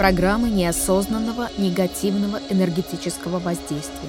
программы неосознанного негативного энергетического воздействия.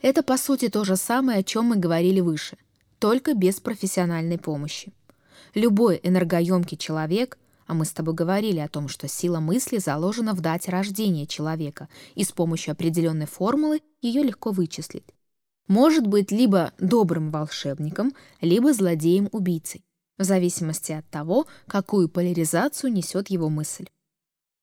Это, по сути, то же самое, о чем мы говорили выше, только без профессиональной помощи. Любой энергоемкий человек, а мы с тобой говорили о том, что сила мысли заложена в дате рождения человека, и с помощью определенной формулы ее легко вычислить, может быть либо добрым волшебником, либо злодеем-убийцей, в зависимости от того, какую поляризацию несет его мысль.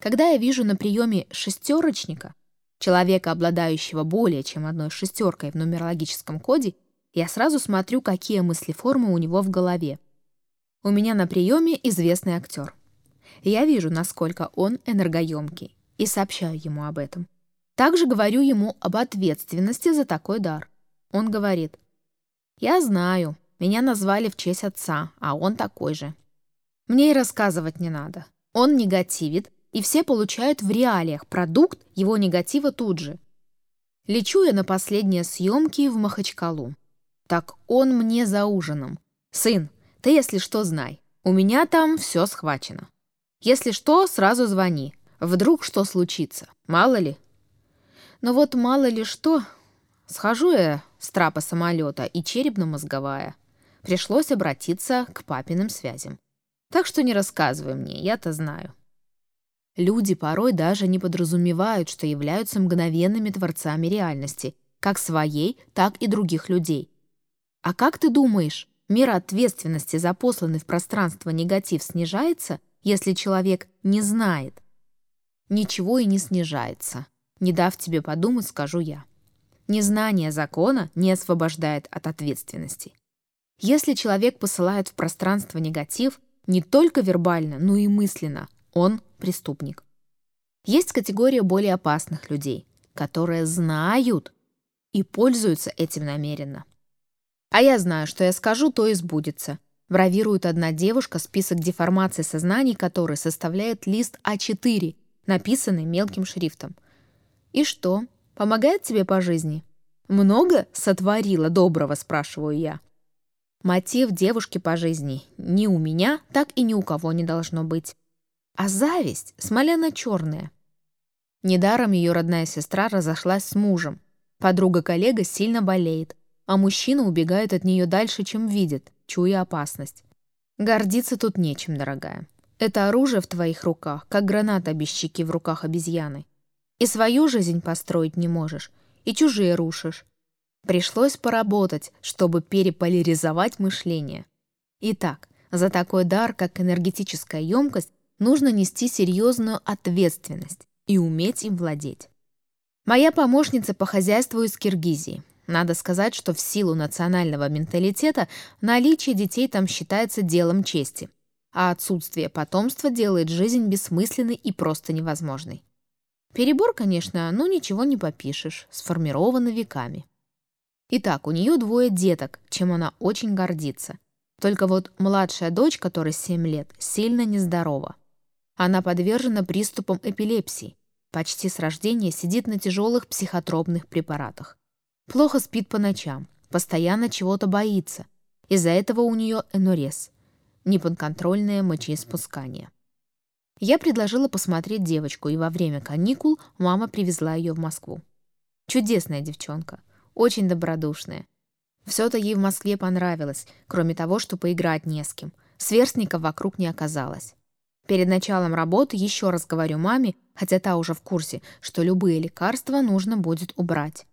Когда я вижу на приеме шестерочника, человека, обладающего более чем одной шестеркой в нумерологическом коде, я сразу смотрю, какие мыслеформы у него в голове. У меня на приеме известный актер. Я вижу, насколько он энергоемкий, и сообщаю ему об этом. Также говорю ему об ответственности за такой дар. Он говорит, «Я знаю, меня назвали в честь отца, а он такой же. Мне и рассказывать не надо. Он негативит, и все получают в реалиях продукт его негатива тут же. Лечу я на последние съемки в Махачкалу. Так он мне за ужином. «Сын, ты, если что, знай, у меня там все схвачено. Если что, сразу звони. Вдруг что случится, мало ли». Но вот мало ли что, схожу я с трапа самолета и черепно-мозговая. Пришлось обратиться к папиным связям. Так что не рассказывай мне, я-то знаю. Люди порой даже не подразумевают, что являются мгновенными творцами реальности, как своей, так и других людей. А как ты думаешь, мера ответственности за посланный в пространство негатив снижается, если человек не знает? Ничего и не снижается. Не дав тебе подумать, скажу я. Незнание закона не освобождает от ответственности. Если человек посылает в пространство негатив, не только вербально, но и мысленно, он преступник. Есть категория более опасных людей, которые знают и пользуются этим намеренно. А я знаю, что я скажу, то и сбудется. Бравирует одна девушка, список деформаций сознаний которой составляет лист А4, написанный мелким шрифтом. И что, помогает тебе по жизни? Много сотворила доброго, спрашиваю я. Мотив девушки по жизни ни у меня, так и ни у кого не должно быть а зависть смоляно-черная. Недаром ее родная сестра разошлась с мужем. Подруга-коллега сильно болеет, а мужчина убегает от нее дальше, чем видит, чуя опасность. Гордиться тут нечем, дорогая. Это оружие в твоих руках, как граната без щеки в руках обезьяны. И свою жизнь построить не можешь, и чужие рушишь. Пришлось поработать, чтобы переполяризовать мышление. Итак, за такой дар, как энергетическая емкость, нужно нести серьезную ответственность и уметь им владеть. Моя помощница по хозяйству из Киргизии. Надо сказать, что в силу национального менталитета наличие детей там считается делом чести, а отсутствие потомства делает жизнь бессмысленной и просто невозможной. Перебор, конечно, но ничего не попишешь, сформировано веками. Итак, у нее двое деток, чем она очень гордится. Только вот младшая дочь, которой 7 лет, сильно нездорова. Она подвержена приступам эпилепсии. Почти с рождения сидит на тяжелых психотропных препаратах. Плохо спит по ночам, постоянно чего-то боится. Из-за этого у нее энурез, неподконтрольное мочеиспускание. Я предложила посмотреть девочку, и во время каникул мама привезла ее в Москву. Чудесная девчонка, очень добродушная. Все-то ей в Москве понравилось, кроме того, что поиграть не с кем. Сверстников вокруг не оказалось. Перед началом работы еще раз говорю маме, хотя та уже в курсе, что любые лекарства нужно будет убрать.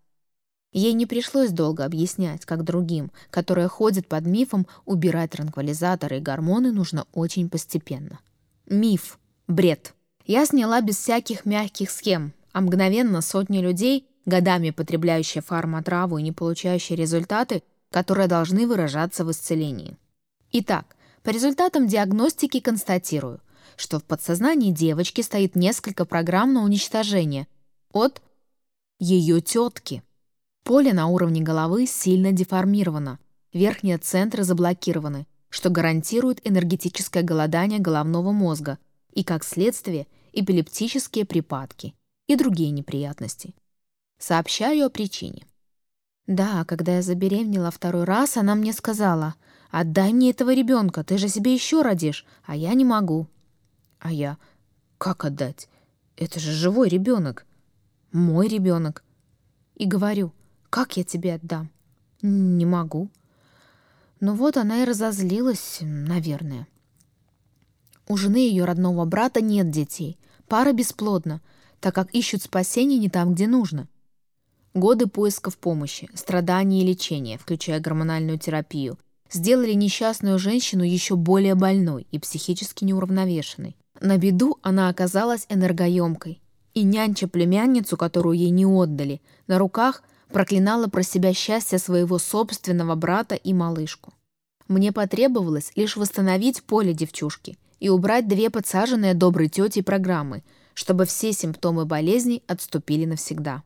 Ей не пришлось долго объяснять, как другим, которые ходят под мифом, убирать транквилизаторы и гормоны нужно очень постепенно. Миф. Бред. Я сняла без всяких мягких схем, а мгновенно сотни людей, годами потребляющие фармотраву и не получающие результаты, которые должны выражаться в исцелении. Итак, по результатам диагностики констатирую, что в подсознании девочки стоит несколько программ на уничтожение от ее тетки. Поле на уровне головы сильно деформировано, верхние центры заблокированы, что гарантирует энергетическое голодание головного мозга и, как следствие, эпилептические припадки и другие неприятности. Сообщаю о причине. Да, когда я забеременела второй раз, она мне сказала, «Отдай мне этого ребенка, ты же себе еще родишь, а я не могу». А я, «Как отдать? Это же живой ребенок, мой ребенок». И говорю, «Как я тебе отдам?» «Не могу». Ну вот она и разозлилась, наверное. У жены ее родного брата нет детей, пара бесплодна, так как ищут спасение не там, где нужно – Годы поисков помощи, страданий и лечения, включая гормональную терапию, сделали несчастную женщину еще более больной и психически неуравновешенной. На беду она оказалась энергоемкой. И нянча племянницу, которую ей не отдали, на руках проклинала про себя счастье своего собственного брата и малышку. Мне потребовалось лишь восстановить поле девчушки и убрать две подсаженные доброй тети программы, чтобы все симптомы болезни отступили навсегда.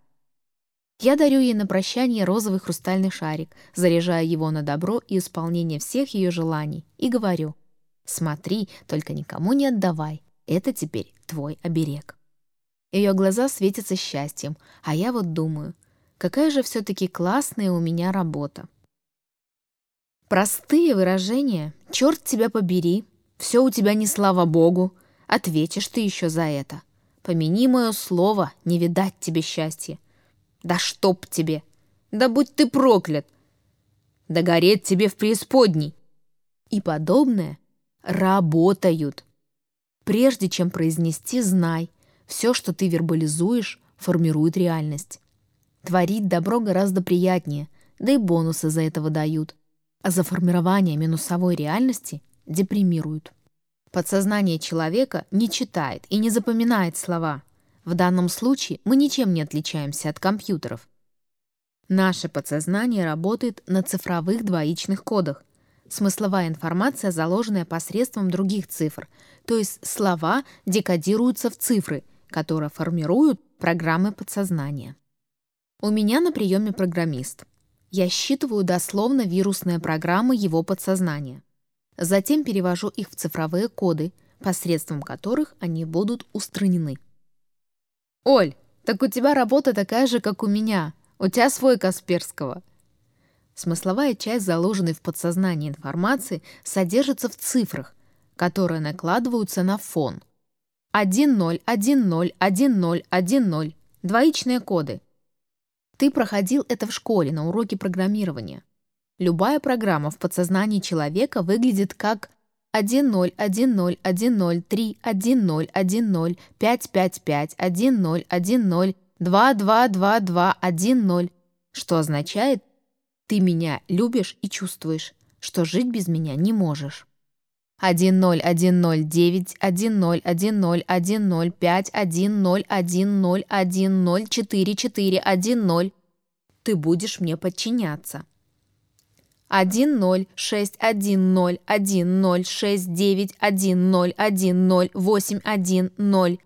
Я дарю ей на прощание розовый хрустальный шарик, заряжая его на добро и исполнение всех ее желаний, и говорю, «Смотри, только никому не отдавай, это теперь твой оберег». Ее глаза светятся счастьем, а я вот думаю, какая же все-таки классная у меня работа. Простые выражения «черт тебя побери», «все у тебя не слава богу», «ответишь ты еще за это», «помяни мое слово, не видать тебе счастья», да чтоб тебе! Да будь ты проклят! Да гореть тебе в преисподней! И подобное работают. Прежде чем произнести, знай, все, что ты вербализуешь, формирует реальность. Творить добро гораздо приятнее, да и бонусы за этого дают. А за формирование минусовой реальности депримируют. Подсознание человека не читает и не запоминает слова – в данном случае мы ничем не отличаемся от компьютеров. Наше подсознание работает на цифровых двоичных кодах. Смысловая информация, заложенная посредством других цифр, то есть слова декодируются в цифры, которые формируют программы подсознания. У меня на приеме программист. Я считываю дословно вирусные программы его подсознания. Затем перевожу их в цифровые коды, посредством которых они будут устранены. «Оль, так у тебя работа такая же, как у меня. У тебя свой Касперского». Смысловая часть, заложенной в подсознании информации, содержится в цифрах, которые накладываются на фон. 1-0, 1-0, 1-0, 1-0. Двоичные коды. Ты проходил это в школе на уроке программирования. Любая программа в подсознании человека выглядит как 1-0, 1-0, 1-0, 3, 1-0, 1-0, 5-5-5, 1-0, 1-0, 2-2-2-2, 1-0, что означает «ты меня любишь и чувствуешь, что жить без меня не можешь». 1-0, 1-0, 9, 1-0, 1-0, 1-0, 5, 1-0, 1-0, 1-0, 4, 4, 1-0. Ты будешь мне подчиняться. 1 0 6 1 0 1 0 6 9 1 0 1 0 8 1 0.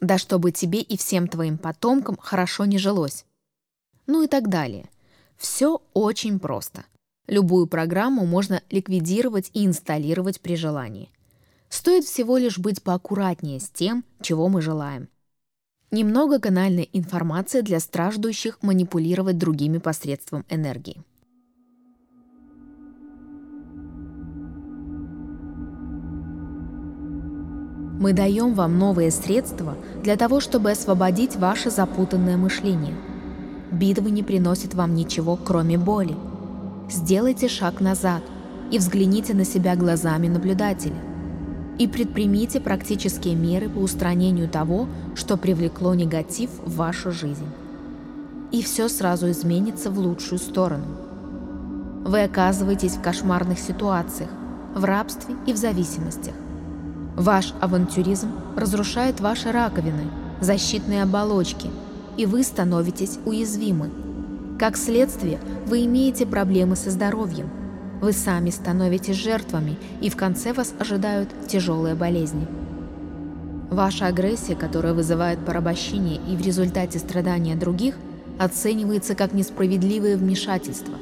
Да чтобы тебе и всем твоим потомкам хорошо не жилось. Ну и так далее. Все очень просто. Любую программу можно ликвидировать и инсталлировать при желании. Стоит всего лишь быть поаккуратнее с тем, чего мы желаем. Немного канальной информации для страждущих манипулировать другими посредством энергии. Мы даем вам новые средства для того, чтобы освободить ваше запутанное мышление. Битвы не приносят вам ничего, кроме боли. Сделайте шаг назад и взгляните на себя глазами наблюдателя. И предпримите практические меры по устранению того, что привлекло негатив в вашу жизнь. И все сразу изменится в лучшую сторону. Вы оказываетесь в кошмарных ситуациях, в рабстве и в зависимостях. Ваш авантюризм разрушает ваши раковины, защитные оболочки, и вы становитесь уязвимы. Как следствие, вы имеете проблемы со здоровьем. Вы сами становитесь жертвами, и в конце вас ожидают тяжелые болезни. Ваша агрессия, которая вызывает порабощение и в результате страдания других, оценивается как несправедливое вмешательство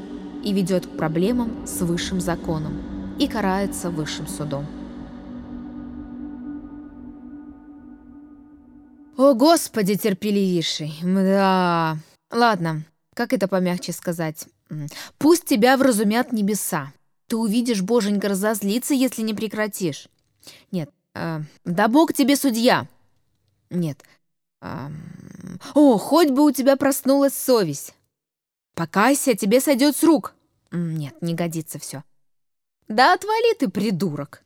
и ведет к проблемам с высшим законом и карается высшим судом. О, Господи, терпеливейший. Да. Ладно, как это помягче сказать? Пусть тебя вразумят небеса. Ты увидишь, боженька разозлится, если не прекратишь. Нет, э, да бог тебе судья. Нет. Э, о, хоть бы у тебя проснулась совесть. Покайся, тебе сойдет с рук. Нет, не годится все. Да отвали ты, придурок.